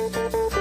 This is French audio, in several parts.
Música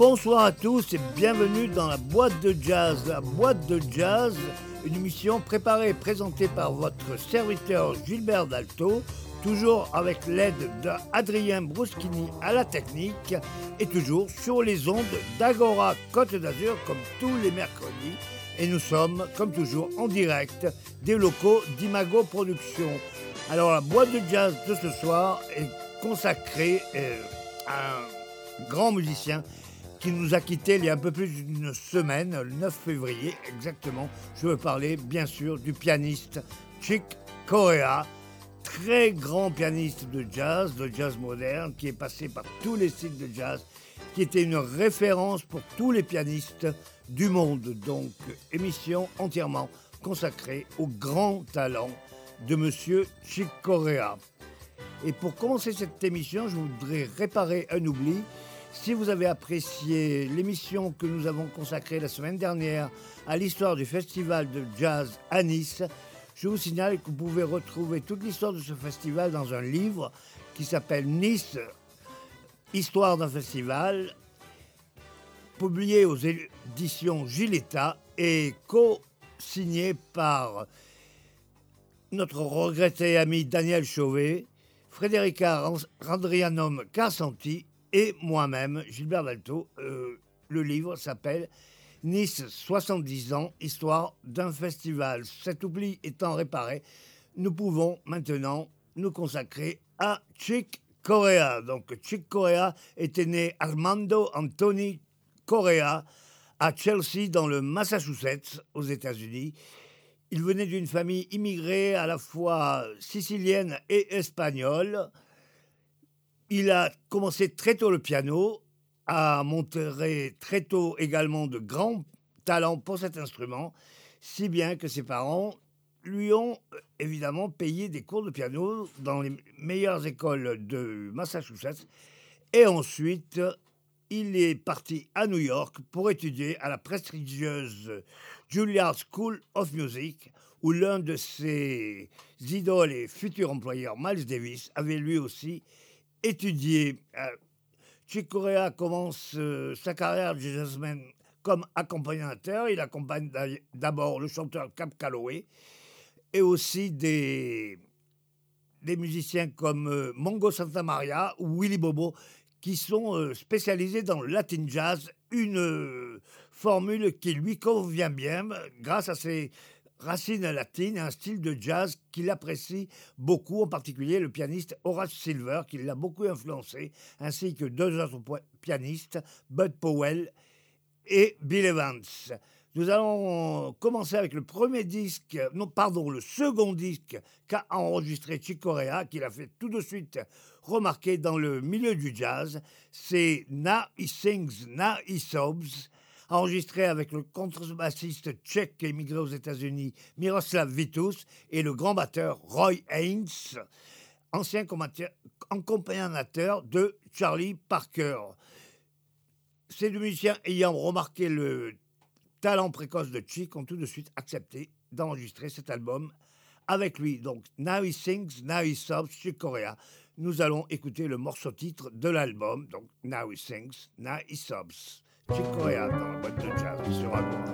Bonsoir à tous et bienvenue dans la boîte de jazz. La boîte de jazz, une émission préparée et présentée par votre serviteur Gilbert Dalto, toujours avec l'aide d'Adrien Bruschini à la technique et toujours sur les ondes d'Agora Côte d'Azur comme tous les mercredis. Et nous sommes, comme toujours, en direct des locaux d'Imago Productions. Alors la boîte de jazz de ce soir est consacrée euh, à un grand musicien qui nous a quittés il y a un peu plus d'une semaine, le 9 février exactement. Je veux parler bien sûr du pianiste Chick Corea, très grand pianiste de jazz, de jazz moderne, qui est passé par tous les sites de jazz, qui était une référence pour tous les pianistes du monde. Donc, émission entièrement consacrée au grand talent de Monsieur Chick Corea. Et pour commencer cette émission, je voudrais réparer un oubli. Si vous avez apprécié l'émission que nous avons consacrée la semaine dernière à l'histoire du festival de jazz à Nice, je vous signale que vous pouvez retrouver toute l'histoire de ce festival dans un livre qui s'appelle Nice, Histoire d'un festival, publié aux éditions Giletta et co-signé par notre regretté ami Daniel Chauvet, Frédérica Randrianum Cassanti et moi-même, Gilbert Dalto. Euh, le livre s'appelle Nice 70 ans, histoire d'un festival. Cet oubli étant réparé, nous pouvons maintenant nous consacrer à Chick Corea. Donc Chick Corea était né Armando Anthony Corea à Chelsea dans le Massachusetts aux États-Unis. Il venait d'une famille immigrée à la fois sicilienne et espagnole. Il a commencé très tôt le piano, a montré très tôt également de grands talents pour cet instrument, si bien que ses parents lui ont euh, évidemment payé des cours de piano dans les meilleures écoles de Massachusetts. Et ensuite, il est parti à New York pour étudier à la prestigieuse Juilliard School of Music, où l'un de ses idoles et futurs employeurs, Miles Davis, avait lui aussi étudié. Euh, Chick Corea commence euh, sa carrière de jazzman comme accompagnateur. Il accompagne d'abord le chanteur Cap Calloway et aussi des, des musiciens comme euh, Mongo Santa Maria ou Willy Bobo qui sont spécialisés dans le latin jazz, une formule qui lui convient bien grâce à ses racines latines et un style de jazz qu'il apprécie beaucoup, en particulier le pianiste Horace Silver, qui l'a beaucoup influencé, ainsi que deux autres pianistes, Bud Powell et Bill Evans. Nous allons commencer avec le premier disque, non, pardon, le second disque qu'a enregistré Chick Corea, qu'il a fait tout de suite remarquer dans le milieu du jazz. C'est Now He Sings, Now He Sobs enregistré avec le contrebassiste tchèque émigré aux États-Unis Miroslav Vitus et le grand batteur Roy Haynes, ancien accompagnateur de Charlie Parker. Ces deux musiciens ayant remarqué le talent précoce de Chick ont tout de suite accepté d'enregistrer cet album avec lui. Donc, Now He Sings, Now He Sobs, Chick Corea. Nous allons écouter le morceau titre de l'album, donc Now He Sings, Now He Sobs. Chick Corea dans la boîte de jazz sur Agora.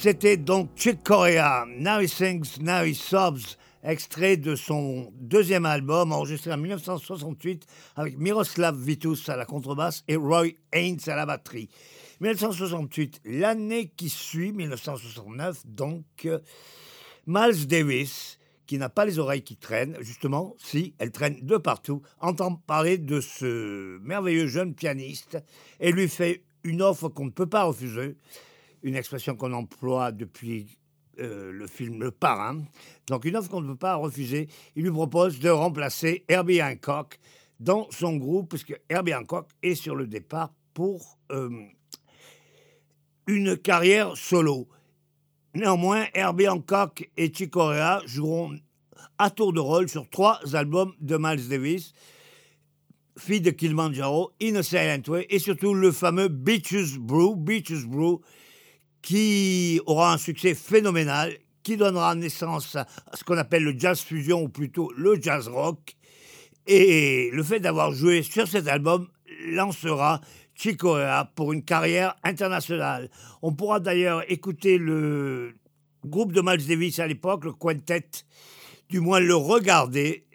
C'était donc Chick Corea, Now He Sings, Now He Sobs, extrait de son deuxième album enregistré en 1968 avec Miroslav Vitus à la contrebasse et Roy Haynes à la batterie. 1968, l'année qui suit, 1969, donc, euh, Miles Davis, qui n'a pas les oreilles qui traînent, justement, si, elle traîne de partout, entend parler de ce merveilleux jeune pianiste et lui fait une offre qu'on ne peut pas refuser, une expression qu'on emploie depuis euh, le film Le Parrain. Donc une offre qu'on ne peut pas refuser. Il lui propose de remplacer Herbie Hancock dans son groupe, puisque Herbie Hancock est sur le départ pour euh, une carrière solo. Néanmoins, Herbie Hancock et Chick Corea joueront à tour de rôle sur trois albums de Miles Davis, Fille de Kilimanjaro, In a Silent Way et surtout le fameux Beaches Brew, Beaches Brew, qui aura un succès phénoménal, qui donnera naissance à ce qu'on appelle le jazz fusion ou plutôt le jazz rock. Et le fait d'avoir joué sur cet album lancera Chicorea pour une carrière internationale. On pourra d'ailleurs écouter le groupe de Miles Davis à l'époque, le Quintet, du moins le regarder,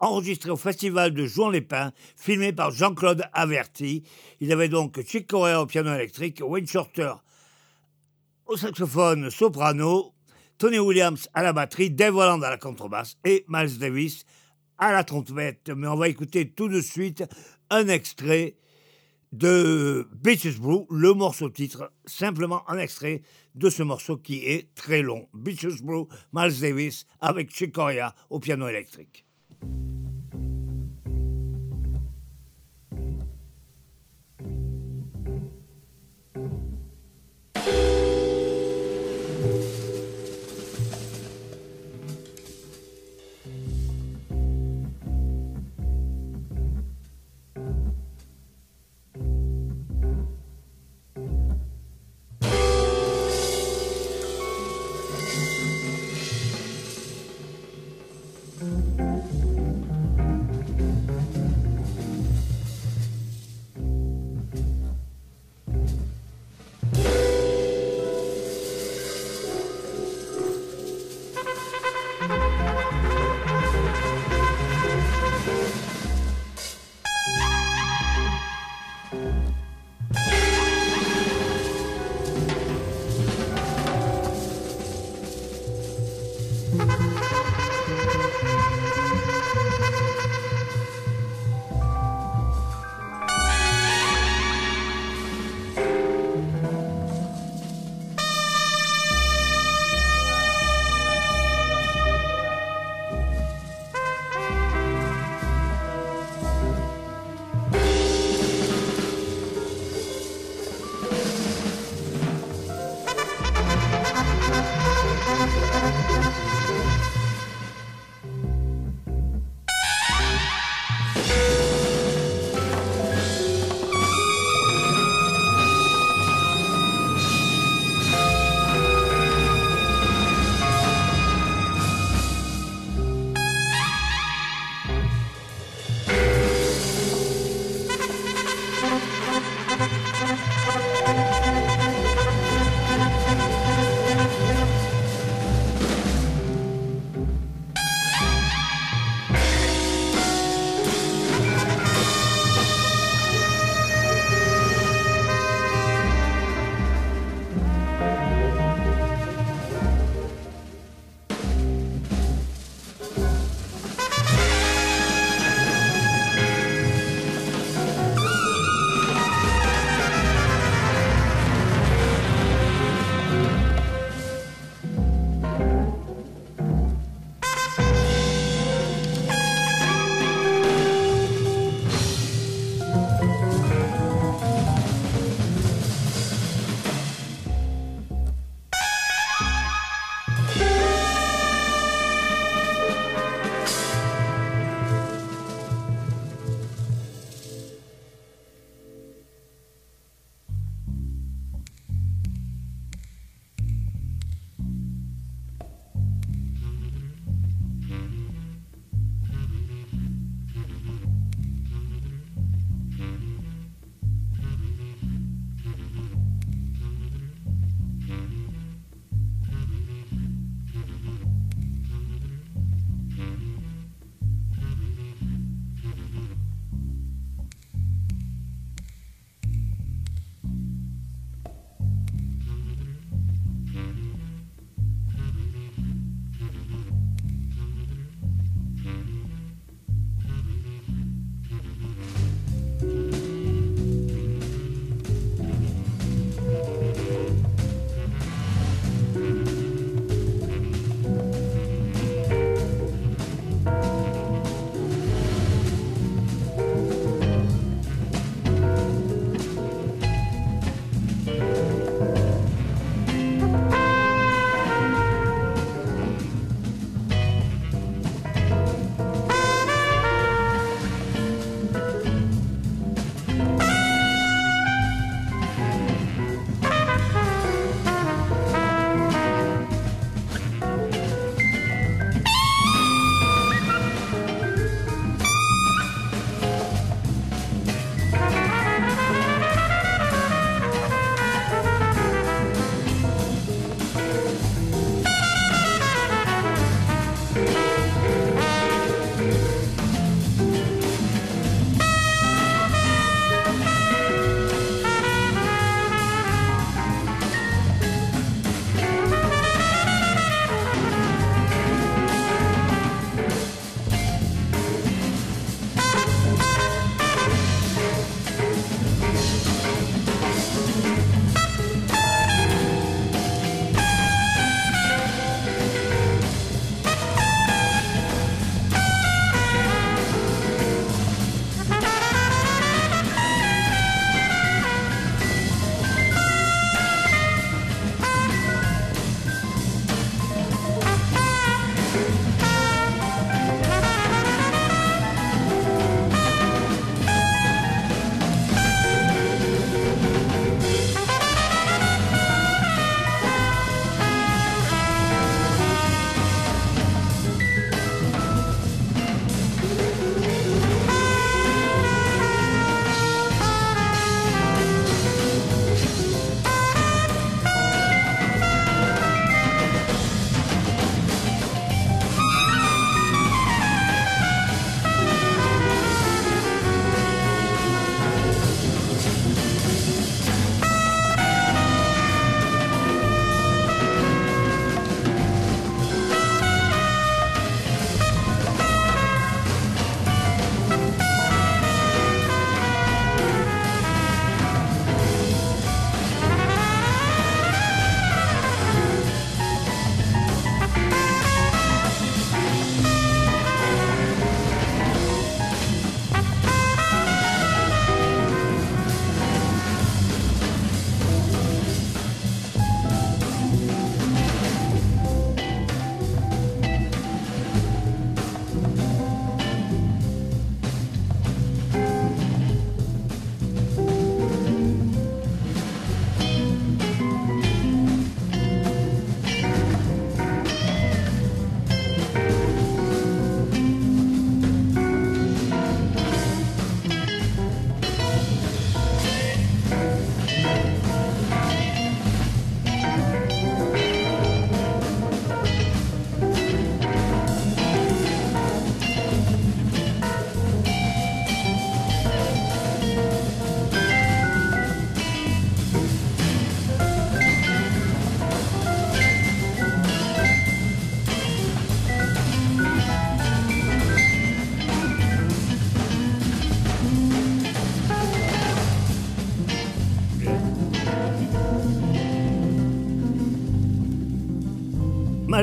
enregistré au festival de Jouan-les-Pins, filmé par Jean-Claude Averti. Il avait donc Chick Corea au piano électrique, Wayne Shorter au saxophone soprano, Tony Williams à la batterie, Dave Holland à la contrebasse et Miles Davis à la trompette. Mais on va écouter tout de suite un extrait de Beaches Brew, le morceau titre, simplement un extrait de ce morceau qui est très long. Beaches Brew, Miles Davis avec Chick Corea au piano électrique.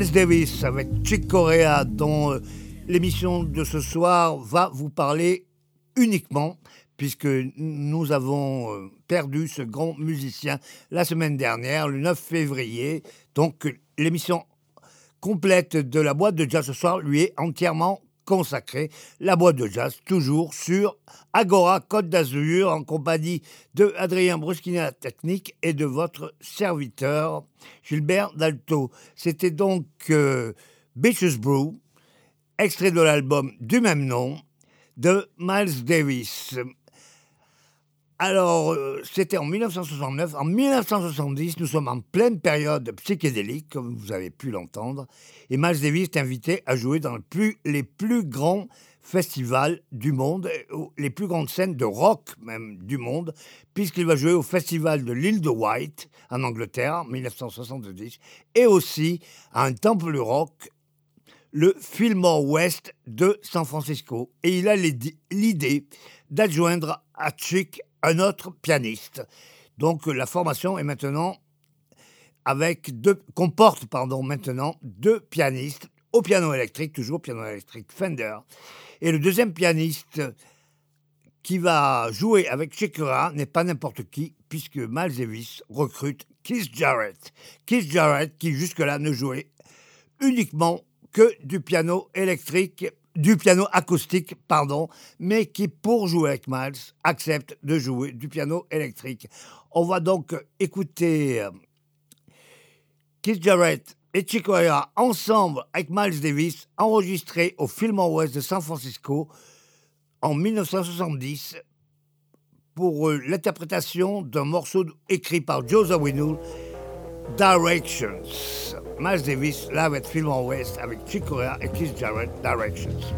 Davis avec Chick Corea dont euh, l'émission de ce soir va vous parler uniquement puisque nous avons euh, perdu ce grand musicien la semaine dernière, le 9 février. Donc l'émission complète de la boîte de jazz ce soir lui est entièrement consacrée. La boîte de jazz, toujours sur Agora Côte d'Azur, en compagnie de Adrien Bruschini à la technique et de votre serviteur Gilbert Dalto. C'était donc euh, Brew, extrait de l'album du même nom de Miles Davis. Alors, euh, c'était en 1969. En 1970, nous sommes en pleine période psychédélique, comme vous avez pu l'entendre. Et Miles Davis est invité à jouer dans les plus grands festivals du monde, les plus grandes scènes de rock même du monde, puisqu'il va jouer au festival de l'île de White en Angleterre en 1970, et aussi à un temple rock, le Fillmore West de San Francisco. Et il a l'idée d'adjoindre à Chick un autre pianiste. Donc la formation est maintenant avec deux, comporte pardon, maintenant deux pianistes au piano électrique, toujours piano électrique Fender. Et le deuxième pianiste qui va jouer avec Shakira n'est pas n'importe qui, puisque Miles recrute Keith Jarrett. Keith Jarrett qui jusque-là ne jouait uniquement que du piano électrique du piano acoustique, pardon, mais qui, pour jouer avec Miles, accepte de jouer du piano électrique. On va donc écouter euh, Keith Jarrett et Chico ensemble avec Miles Davis, enregistrés au Fillmore West de San Francisco en 1970 pour euh, l'interprétation d'un morceau écrit par Joe Zawinul, Directions. Miles Davis live at Fillmore West avec Chick Corea et Keith Jarrett, Directions.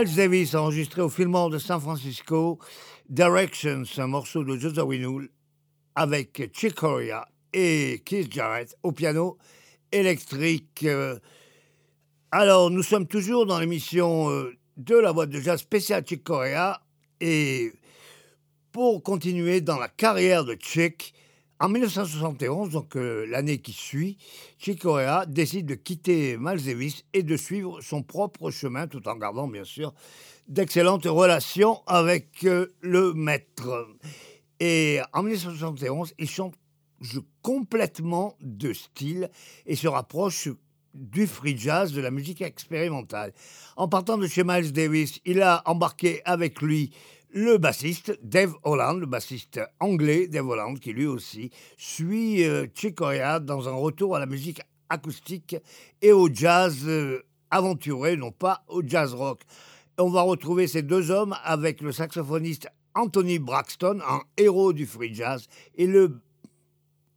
Miles Davis enregistré au Fillmore de San Francisco, Directions, un morceau de Joseph Winwood avec Chick Corea et Keith Jarrett au piano électrique. Alors, nous sommes toujours dans l'émission euh, de la boîte de jazz spéciale Chick Corea et pour continuer dans la carrière de Chick, en 1971, donc euh, l'année qui suit, Chick Corea décide de quitter Miles Davis et de suivre son propre chemin, tout en gardant bien sûr d'excellentes relations avec euh, le maître. Et en 1971, il change complètement de style et se rapproche du free jazz, de la musique expérimentale. En partant de chez Miles Davis, il a embarqué avec lui le bassiste Dave Holland, le bassiste anglais Dave Holland, qui lui aussi suit euh, Chick Corea dans un retour à la musique acoustique et au jazz euh, aventuré, non pas au jazz rock. On va retrouver ces deux hommes avec le saxophoniste Anthony Braxton, un héros du free jazz, et le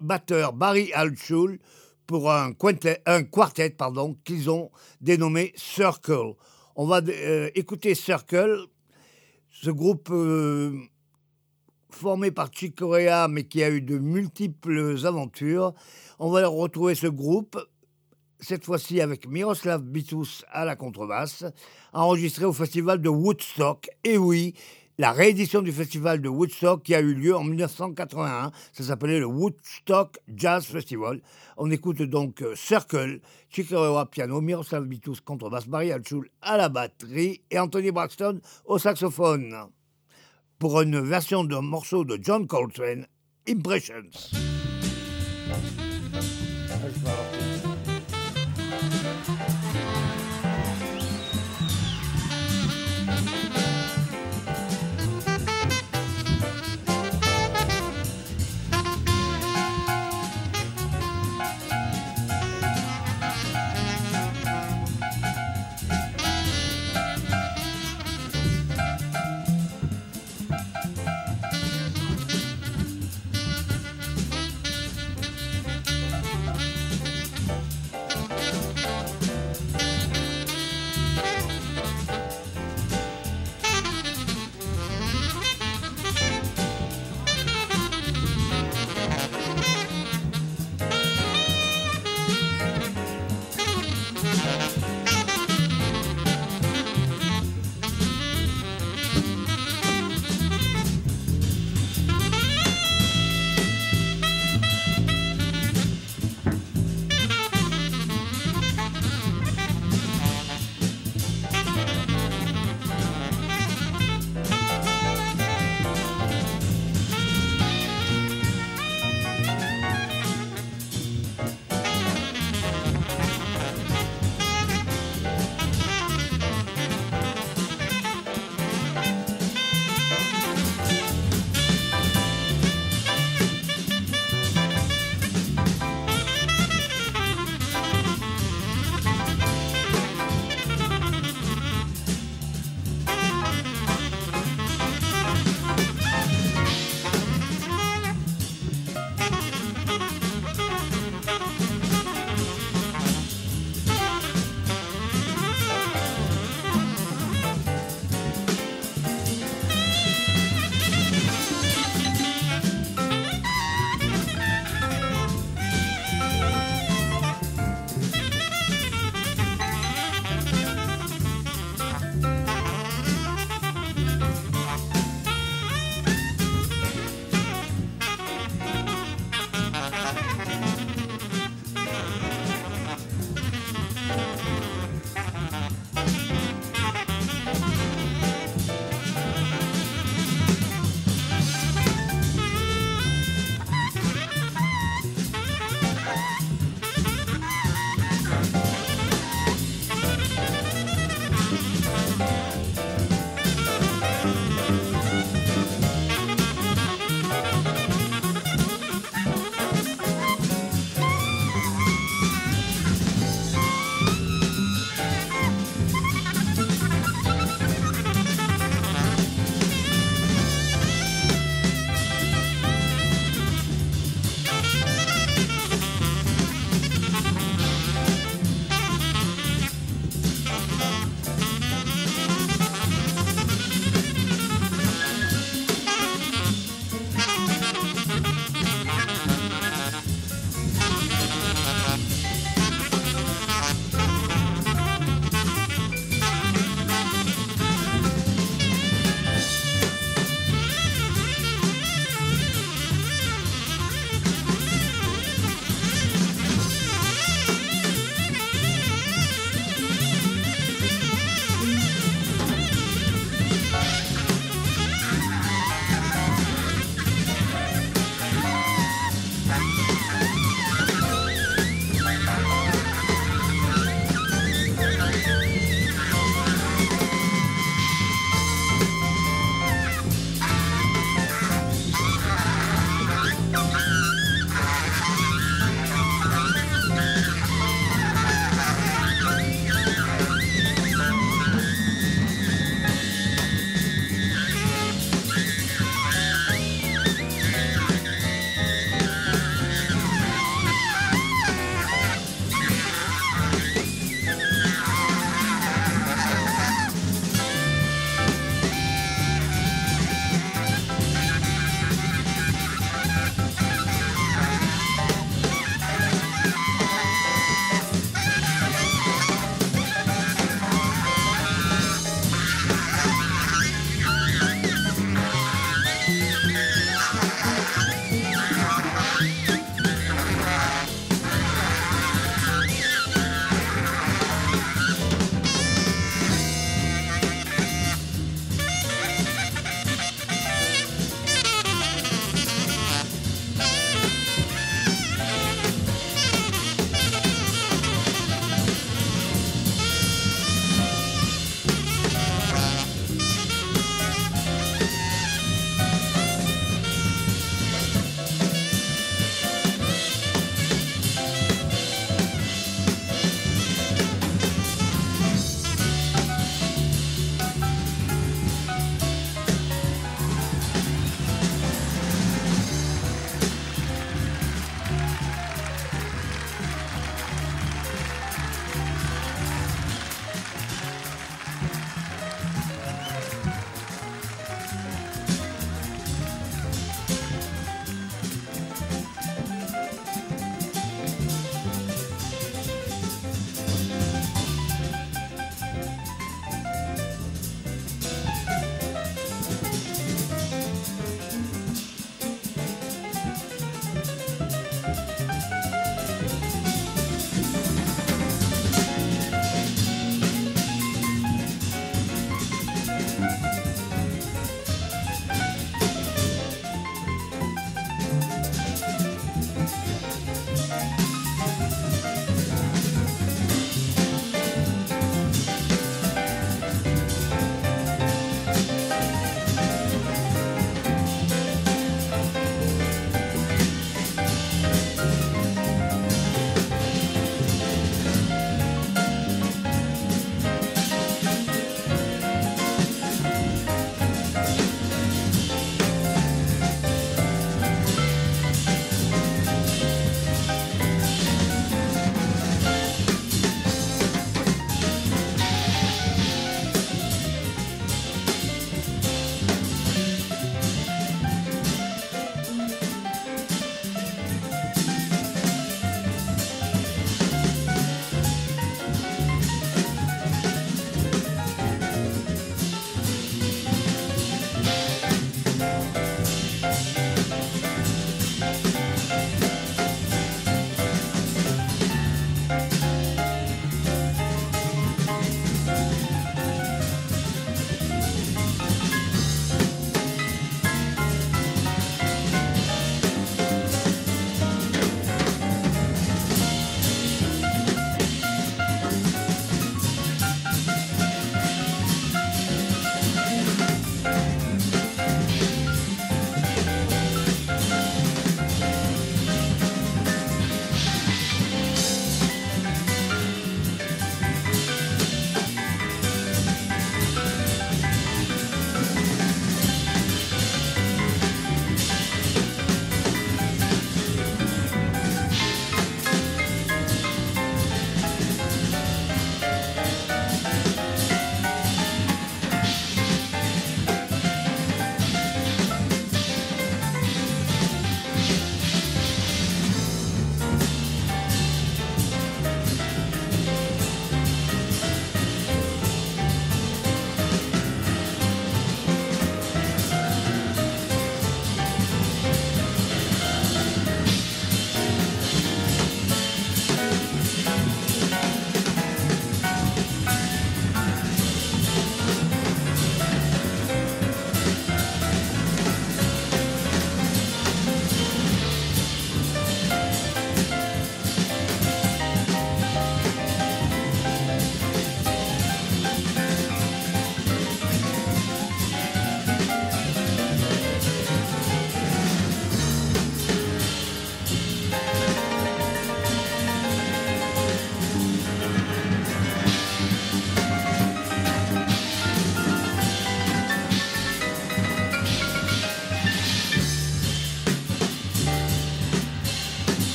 batteur Barry Altschul pour un, quartet qu'ils ont dénommé Circle. On va euh, écouter Circle ce groupe euh, formé par Chick Corea, mais qui a eu de multiples aventures, on va retrouver ce groupe, cette fois-ci avec Miroslav Bitous à la contrebasse, enregistré au festival de Woodstock. Et oui, la réédition du festival de Woodstock qui a eu lieu en 1981. Ça s'appelait le Woodstock Jazz Festival. On écoute donc euh, Circle, Chicago piano, Miroslav Bitous contrebasse, Barry Altschul à la batterie et Anthony Braxton au saxophone. Pour une version d'un morceau de John Coltrane, Impressions.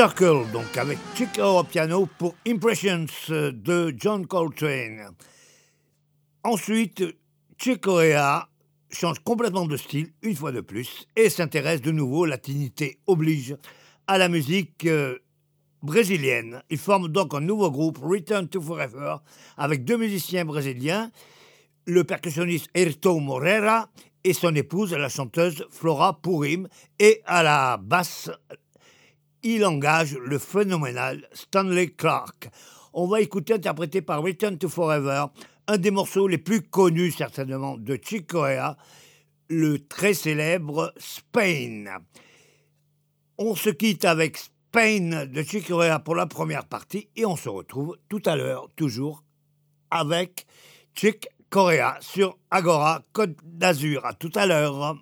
Circle, donc avec Chico au piano pour Impressions de John Coltrane. Ensuite, Chick Corea change complètement de style, une fois de plus, et s'intéresse de nouveau, latinité oblige, à la musique euh, brésilienne. Il forme donc un nouveau groupe, Return to Forever, avec deux musiciens brésiliens, le percussionniste Erto Moreira et son épouse, la chanteuse Flora Purim, et à la basse, il engage le phénoménal Stanley Clark. On va écouter, interprété par Return to Forever, un des morceaux les plus connus certainement de Chick Corea, le très célèbre Spain. On se quitte avec Spain de Chick Corea pour la première partie et on se retrouve tout à l'heure, toujours avec Chick Corea sur Agora Côte d'Azur. À tout à l'heure.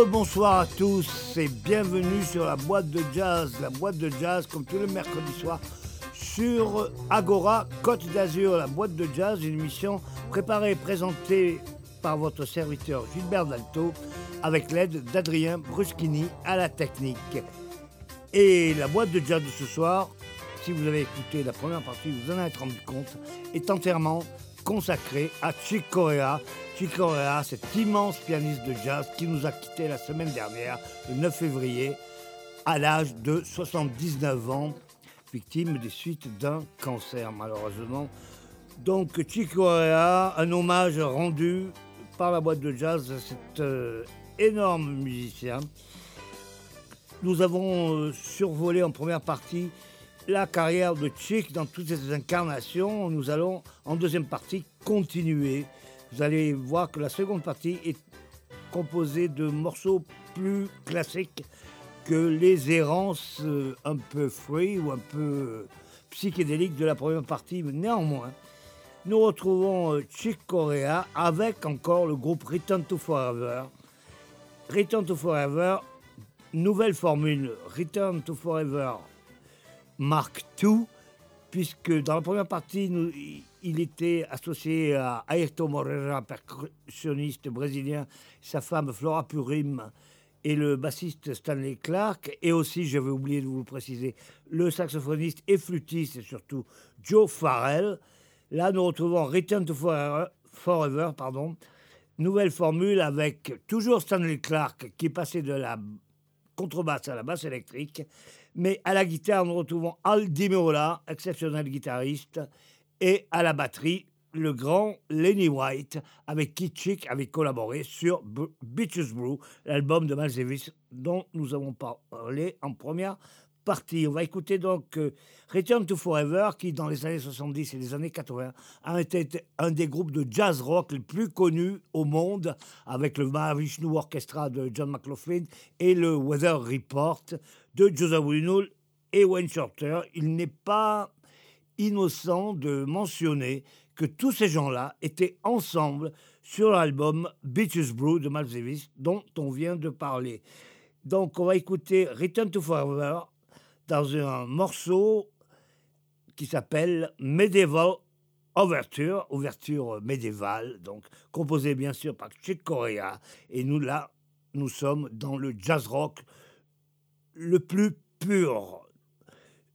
Rebonsoir à tous et bienvenue sur la boîte de jazz. La boîte de jazz, comme tous les mercredis soirs, sur Agora Côte d'Azur. La boîte de jazz, une émission préparée et présentée par votre serviteur Gilbert Dalto avec l'aide d'Adrien Bruschini à la technique. Et la boîte de jazz de ce soir, si vous avez écouté la première partie, vous en avez rendu compte, est entièrement consacrée à Chick Corea, Chick Corea, cet immense pianiste de jazz qui nous a quittés la semaine dernière, le 9 février, à l'âge de 79 ans, victime des suites d'un cancer, malheureusement. Donc, Chick Corea, un hommage rendu par la boîte de jazz à cet euh, énorme musicien. Nous avons euh, survolé en première partie la carrière de Chick dans toutes ses incarnations. Nous allons, en deuxième partie, continuer vous allez voir que la seconde partie est composée de morceaux plus classiques que les errances euh, un peu free ou un peu euh, psychédéliques de la première partie. Néanmoins, nous retrouvons euh, Chick Corea avec encore le groupe Return to Forever. Return to Forever, nouvelle formule, Return to Forever Mark II, puisque dans la première partie, nous, il était associé à Ayrton Moreira, percussionniste brésilien, sa femme Flora Purim et le bassiste Stanley Clark, et aussi, j'avais oublié de vous le préciser, le saxophoniste et flûtiste, et surtout Joe Farrell. Là, nous retrouvons Return to Forever, pardon, nouvelle formule avec toujours Stanley Clark qui est passé de la contrebasse à la basse électrique, mais à la guitare, nous retrouvons Al Di exceptionnel guitariste, et à la batterie, le grand Lenny White, avec qui Chick avait collaboré sur Beaches Brew, l'album de Miles dont nous avons parlé en première partie. On va écouter donc euh, Return to Forever, qui dans les années 70 et les années 80 a été un des groupes de jazz rock les plus connus au monde, avec le Mahavishnu Orchestra de John McLaughlin et le Weather Report de Joseph Winnoll et Wayne Shorter. Il n'est pas innocent de mentionner que tous ces gens-là étaient ensemble sur l'album Beaches Brew de Miles dont on vient de parler. Donc on va écouter Return to Forever dans un morceau qui s'appelle Medieval Overture, ouverture médiévale, donc composée bien sûr par Chick Corea. Et nous là, nous sommes dans le jazz rock le plus pur.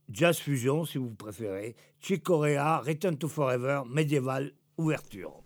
Jazz fusion, si vous préférez. Chick Corea, Return to Forever, médiéval, ouverture.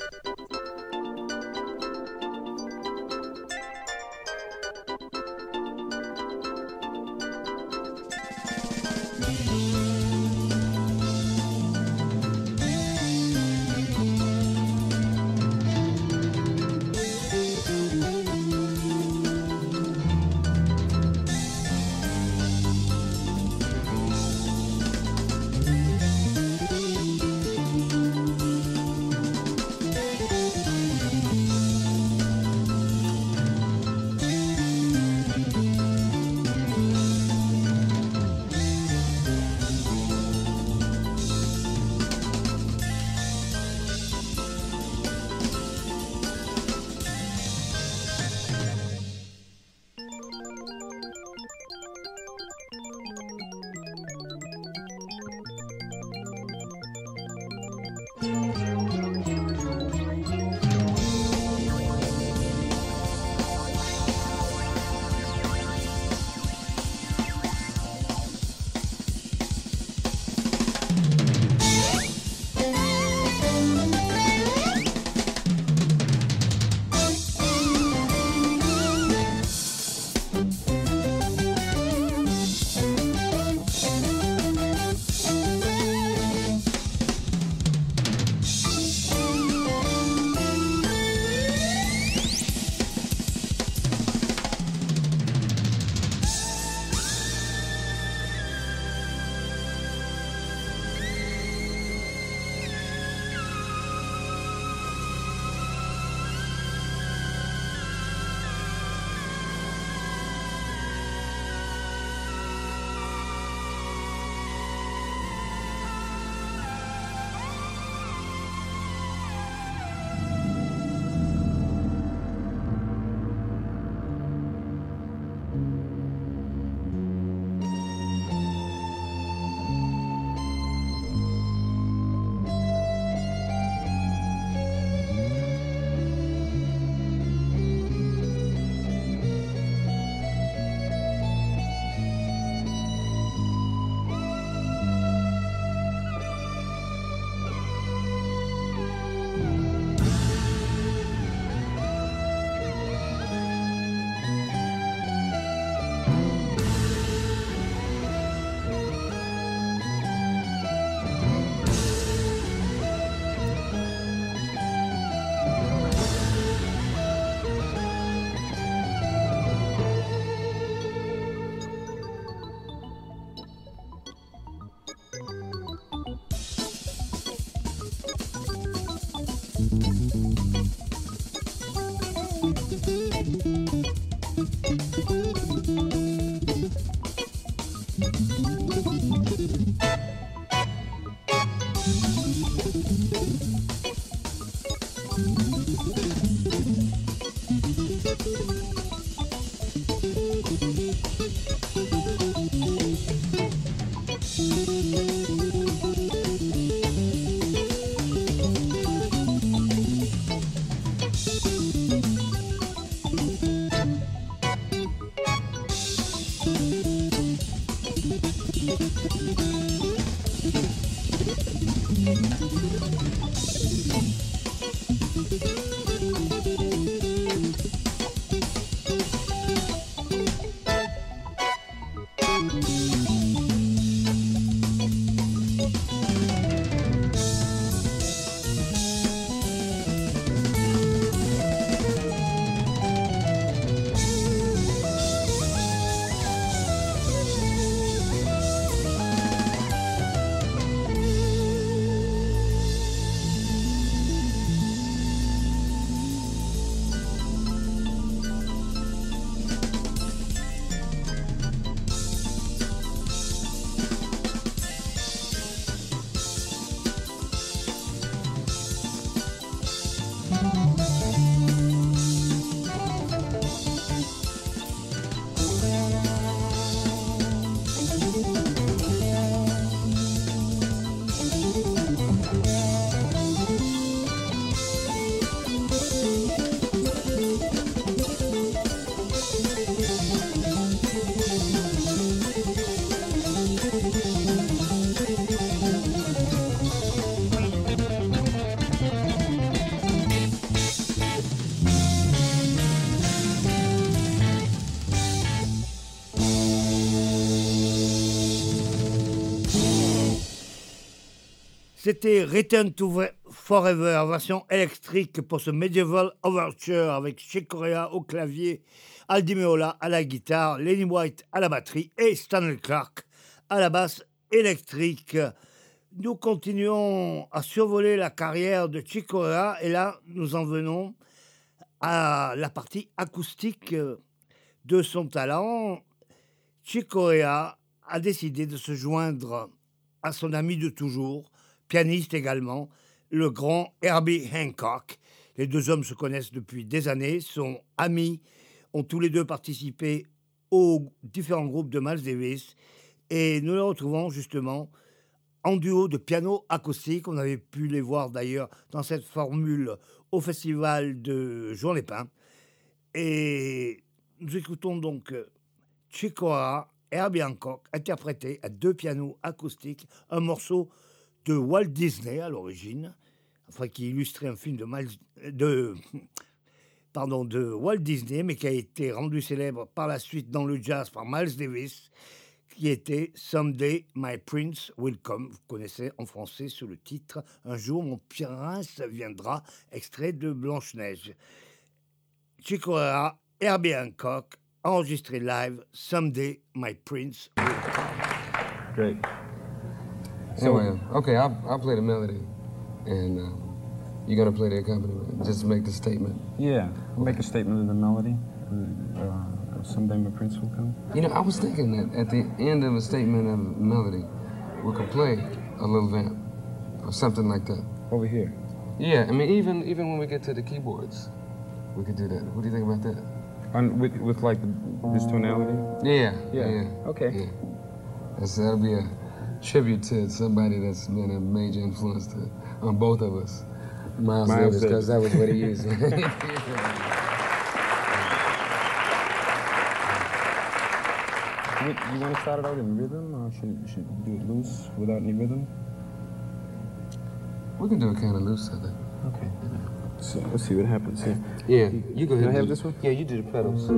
C'était Return to Forever, version électrique pour ce Medieval Overture avec Chick Corea au clavier, Aldi Meola à la guitare, Lenny White à la batterie et Stanley Clark à la basse électrique. Nous continuons à survoler la carrière de Chick Corea et là, nous en venons à la partie acoustique de son talent. Chick Corea a décidé de se joindre à son ami de toujours, pianiste également, le grand Herbie Hancock. Les deux hommes se connaissent depuis des années, sont amis, ont tous les deux participé aux différents groupes de Miles Davis. Et nous les retrouvons justement en duo de piano acoustique. On avait pu les voir d'ailleurs dans cette formule au festival de Pins. Et nous écoutons donc Chicoa, Herbie Hancock, interprété à deux pianos acoustiques, un morceau de Walt Disney à l'origine, enfin qui illustrait un film de, de Walt Disney, mais qui a été rendu célèbre par la suite dans le jazz par Miles Davis, qui était Someday My Prince Will Come. Vous connaissez en français sous le titre Un jour mon prince viendra, extrait de Blanche-Neige. Chico Herbie Hancock, enregistré live Someday My Prince Will Come. So, anyway, okay, I'll, I'll play the melody, and um, you're gonna play the accompaniment. Just make the statement. Yeah, I'll make a statement of the melody. Uh, someday my prince will come. You know, I was thinking that at the end of a statement of melody, we could play a little vamp or something like that. Over here. Yeah, I mean, even even when we get to the keyboards, we could do that. What do you think about that? On, with with like this tonality. Yeah. Yeah. yeah okay. Yeah. That's, that'll be a tribute to somebody that's been a major influence to, on both of us. Miles, Miles Davis, because that was what he used. you, you want to start it out in rhythm, or should should do it loose without any rhythm? We can do it kind of loose, I think. Okay. So let's see what happens here. Yeah, you go ahead. Can I have this one? Yeah, you do the pedals.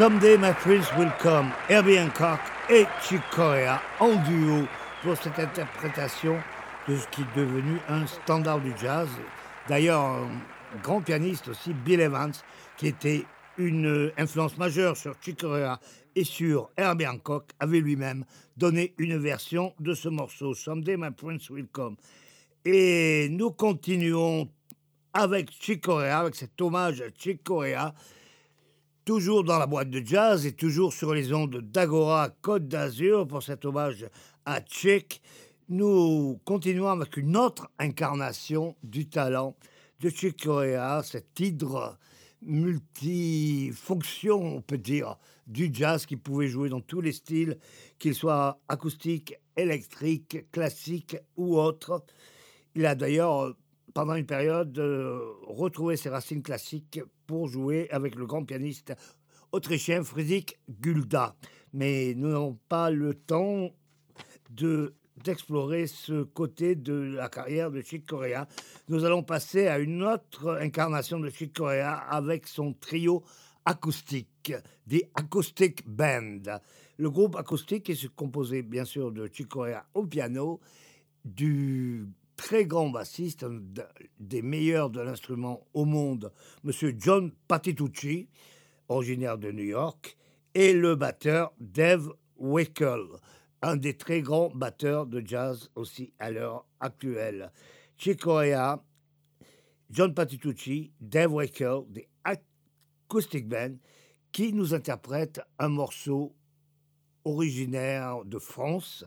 Someday My Prince Will Come, Herbie Hancock et Chick Corea en duo pour cette interprétation de ce qui est devenu un standard du jazz. D'ailleurs, un grand pianiste aussi, Bill Evans, qui était une influence majeure sur Chick Corea et sur Herbie Hancock, avait lui-même donné une version de ce morceau, Someday My Prince Will Come. Et nous continuons avec Chick Corea, avec cet hommage à Chick Corea, toujours dans la boîte de jazz et toujours sur les ondes d'Agora Côte d'Azur pour cet hommage à Chick. Nous continuons avec une autre incarnation du talent de Chick Corea, cet hydre multifonction, on peut dire, du jazz qui pouvait jouer dans tous les styles, qu'il soit acoustique, électrique, classique ou autre. Il a d'ailleurs, pendant une période, euh, retrouvé ses racines classiques pour jouer avec le grand pianiste autrichien Friedrich Gulda. Mais nous n'avons pas le temps de d'explorer ce côté de la carrière de Chick Corea. Nous allons passer à une autre incarnation de Chick Corea avec son trio acoustique, des Acoustic Band. Le groupe acoustique est composé bien sûr de Chick Corea au piano, du très grand bassiste, des meilleurs de l'instrument au monde, Monsieur John Patitucci, originaire de New York, et le batteur Dave Wickel, un des très grands batteurs de jazz aussi à l'heure actuelle. Chick Corea, John Patitucci, Dave Wickel, des Acoustic Band, qui nous interprètent un morceau originaire de France,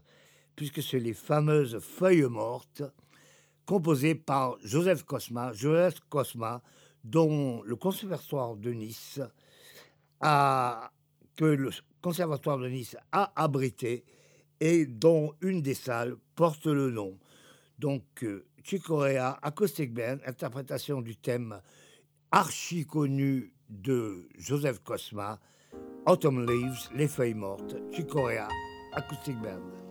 puisque c'est les fameuses feuilles mortes composé par Joseph Cosma, Joseph Cosma, dont le Conservatoire de Nice a, que le Conservatoire de Nice a abrité et dont une des salles porte le nom. Donc, euh, Chicorea, Acoustic Band, interprétation du thème archi connu de Joseph Cosma, Autumn Leaves, Les Feuilles Mortes, Chicorea, Acoustic Band.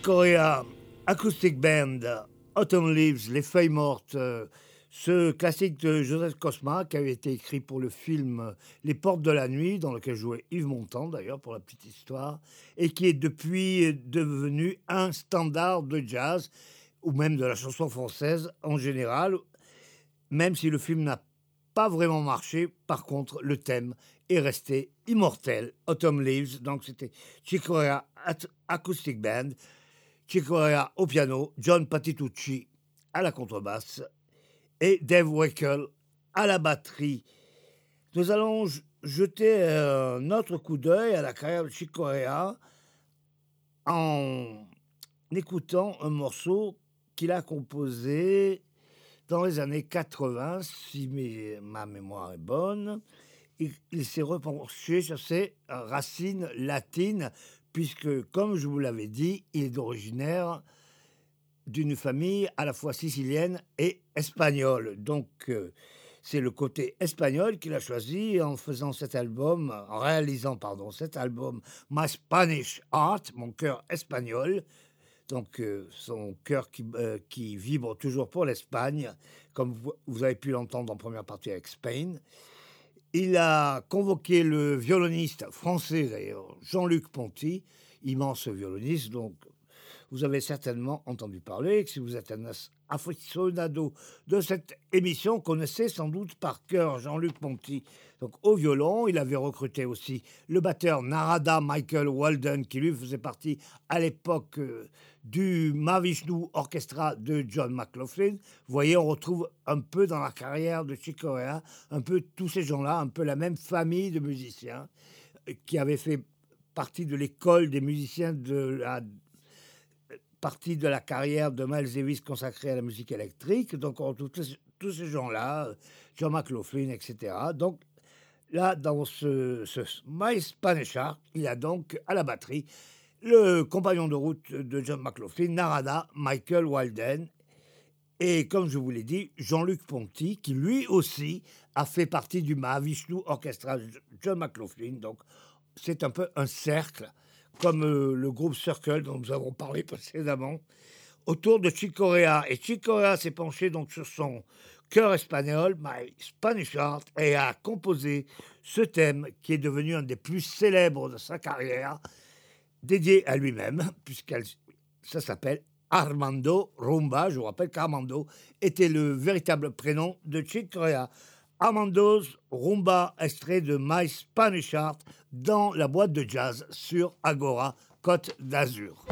Corea, Acoustic Band, Autumn Leaves, Les Feuilles Mortes, ce classique de Joseph Cosma qui avait été écrit pour le film Les Portes de la Nuit, dans lequel jouait Yves Montand d'ailleurs pour la petite histoire, et qui est depuis devenu un standard de jazz ou même de la chanson française en général, même si le film n'a pas vraiment marché. Par contre, le thème est resté immortel. Autumn Leaves, donc c'était Chicorea Acoustic Band. Chicorea au piano, John Patitucci à la contrebasse et Dave Weckel à la batterie. Nous allons jeter un autre coup d'œil à la carrière de Chicorea en, écoutant un morceau qu'il a composé dans les années 80, si ma mémoire est bonne. Il, il s'est repenché sur ses racines latines, puisque, comme je vous l'avais dit, il est originaire d'une famille à la fois sicilienne et espagnole. Donc, euh, c'est le côté espagnol qu'il a choisi en faisant cet album, en réalisant pardon cet album My Spanish Art, mon cœur espagnol. Donc euh, son cœur qui, euh, qui, vibre toujours pour l'Espagne, comme vous, vous, avez pu l'entendre en première partie avec Spain. Il a convoqué le violoniste français d'ailleurs, Jean-Luc Ponty, immense violoniste, vous avez certainement entendu parler, que si vous êtes un aficionado de cette émission, connaissez sans doute par cœur Jean-Luc Ponty. Donc au violon, il avait recruté aussi le batteur Narada Michael Walden, qui lui faisait partie à l'époque euh, du Mavishnu Orchestra de John McLaughlin. Vous voyez, on retrouve un peu dans la carrière de Chick Corea, un peu tous ces gens-là, un peu la même famille de musiciens euh, qui avaient fait partie de l'école des musiciens de la partie de la carrière de Miles Davis consacrée à la musique électrique. Donc, on tous, ces gens-là, John McLaughlin, etc. Donc, là, dans ce, ce My il a donc à la batterie le compagnon de route de John McLaughlin, Narada, Michael Walden, et comme je vous l'ai dit, Jean-Luc Ponty, qui lui aussi a fait partie du Mahavishnu Orchestra John McLaughlin. Donc, c'est un peu un cercle comme euh, le groupe Circle dont nous avons parlé précédemment, autour de Chick Corea. Et Chick Corea s'est penché donc sur son cœur espagnol, My Spanish Heart, et a composé ce thème qui est devenu un des plus célèbres de sa carrière, dédié à lui-même, puisque ça s'appelle Armando Rumba. Je vous rappelle qu'Armando était le véritable prénom de Chick Corea. Armando's Rumba, extrait de My Spanish Art dans la boîte de jazz sur Agora, Côte d'Azur.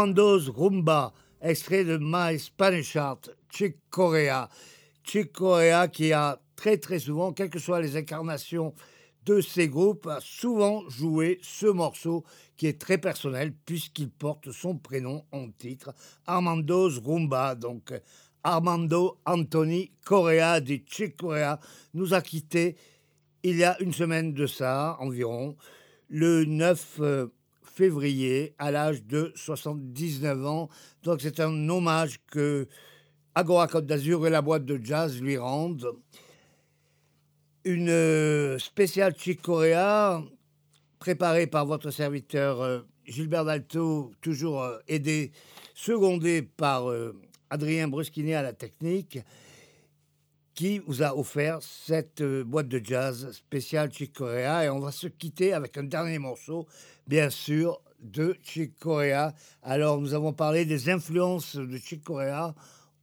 Armando's Rumba, extrait de My Spanish Art, Chick Corea. Chick Corea qui a très très souvent, quelles que soient les incarnations de ces groupes, a souvent joué ce morceau qui est très personnel puisqu'il porte son prénom en titre, Armando's Rumba. Donc Armando Anthony Correa de Chick Corea nous a quittés il y a une semaine de ça environ, le 9 février à l'âge de 79 ans. Donc c'est un hommage que Agora Côte d'Azur et la boîte de jazz lui rendent. Une euh, spéciale Chic Corea préparée par votre serviteur euh, Gilbert Dalto, toujours euh, aidé, secondé par Adrien Bruschini à la technique qui vous a offert cette boîte de jazz spéciale Chic Corea. Et on va se quitter avec un dernier morceau bien sûr, de Chick Corea. Alors, nous avons parlé des influences de Chick Corea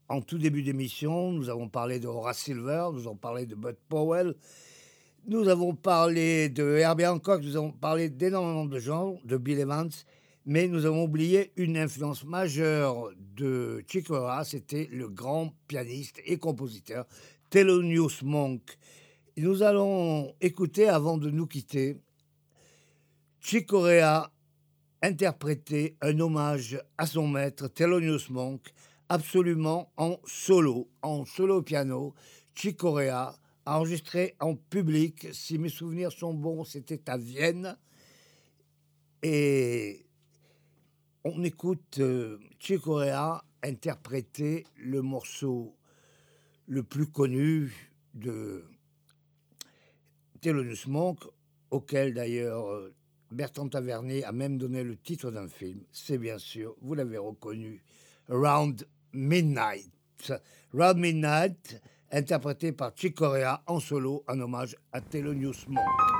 en tout début d'émission. Nous avons parlé de Horace Silver, nous avons parlé de Bud Powell, nous avons parlé de Herbie Hancock, nous avons parlé d'énormément de gens, de Bill Evans, mais nous avons oublié une influence majeure de Chick Corea, c'était le grand pianiste et compositeur Thelonious Monk. nous allons écouter, avant de nous quitter, Chick Corea interprétait un hommage à son maître Thelonious Monk, absolument en solo, en solo piano. Chick Corea enregistré en public, si mes souvenirs sont bons, c'était à Vienne. Et on écoute euh, Chick Corea interpréter le morceau le plus connu de Thelonious Monk, auquel d'ailleurs euh, Bertrand Tavernier a même donné le titre d'un film. C'est bien sûr, vous l'avez reconnu, Round Midnight. Round Midnight, interprété par Chick Corea en solo en hommage à Thelonious Monk.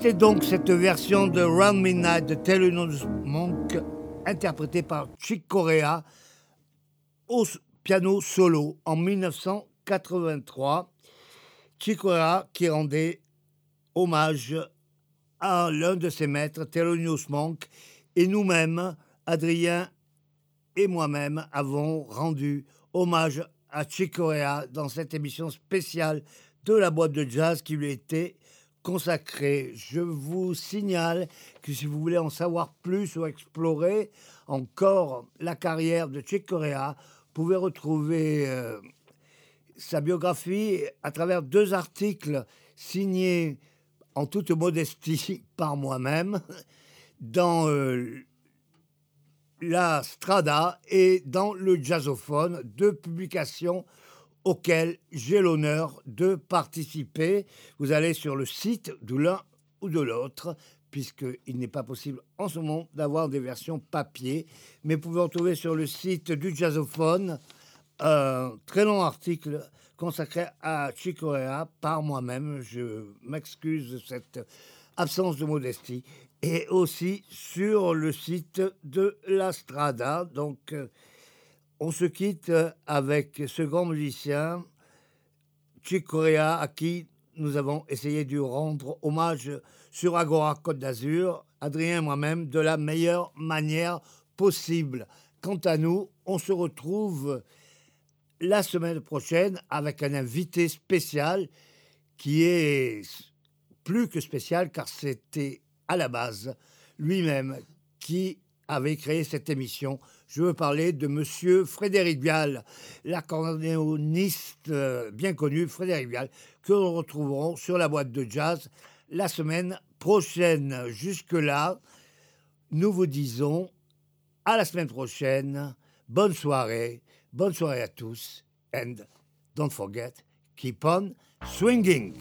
C'était donc cette version de Round Midnight de Thelonious Monk, interprétée par Chick Corea au piano solo en 1983. Chick Corea qui rendait hommage à l'un de ses maîtres, Thelonious Monk, et nous-mêmes, Adrien et moi-même, avons rendu hommage à Chick Corea dans cette émission spéciale de la boîte de jazz qui lui était consacrée. Je vous signale que si vous voulez en savoir plus ou explorer encore la carrière de Chick Corea, vous pouvez retrouver euh, sa biographie à travers deux articles signés en toute modestie par moi-même dans euh, la Strada et dans le Jazzophone, deux publications auxquelles j'ai l'honneur de participer. Vous allez sur le site de l'un ou de l'autre, puisqu'il n'est pas possible en ce moment d'avoir des versions papier, mais vous pouvez retrouver sur le site du Jazzophone un très long article consacré à Chicorea par moi-même. Je m'excuse de cette absence de modestie et aussi sur le site de la Strada. Donc, euh, on se quitte avec ce grand musicien, Chick Corea, à qui nous avons essayé de rendre hommage sur Agora Côte d'Azur, Adrien et moi-même, de la meilleure manière possible. Quant à nous, on se retrouve la semaine prochaine avec un invité spécial qui est plus que spécial car c'était à la base lui-même qui avait créé cette émission. Je veux parler de Monsieur Frédéric Vial, l'accordéoniste euh, bien connu, Frédéric Vial, que nous retrouverons sur la boîte de jazz la semaine prochaine. Jusque-là, nous vous disons à la semaine prochaine. Bonne soirée, bonne soirée à tous, and don't forget, keep on swinging.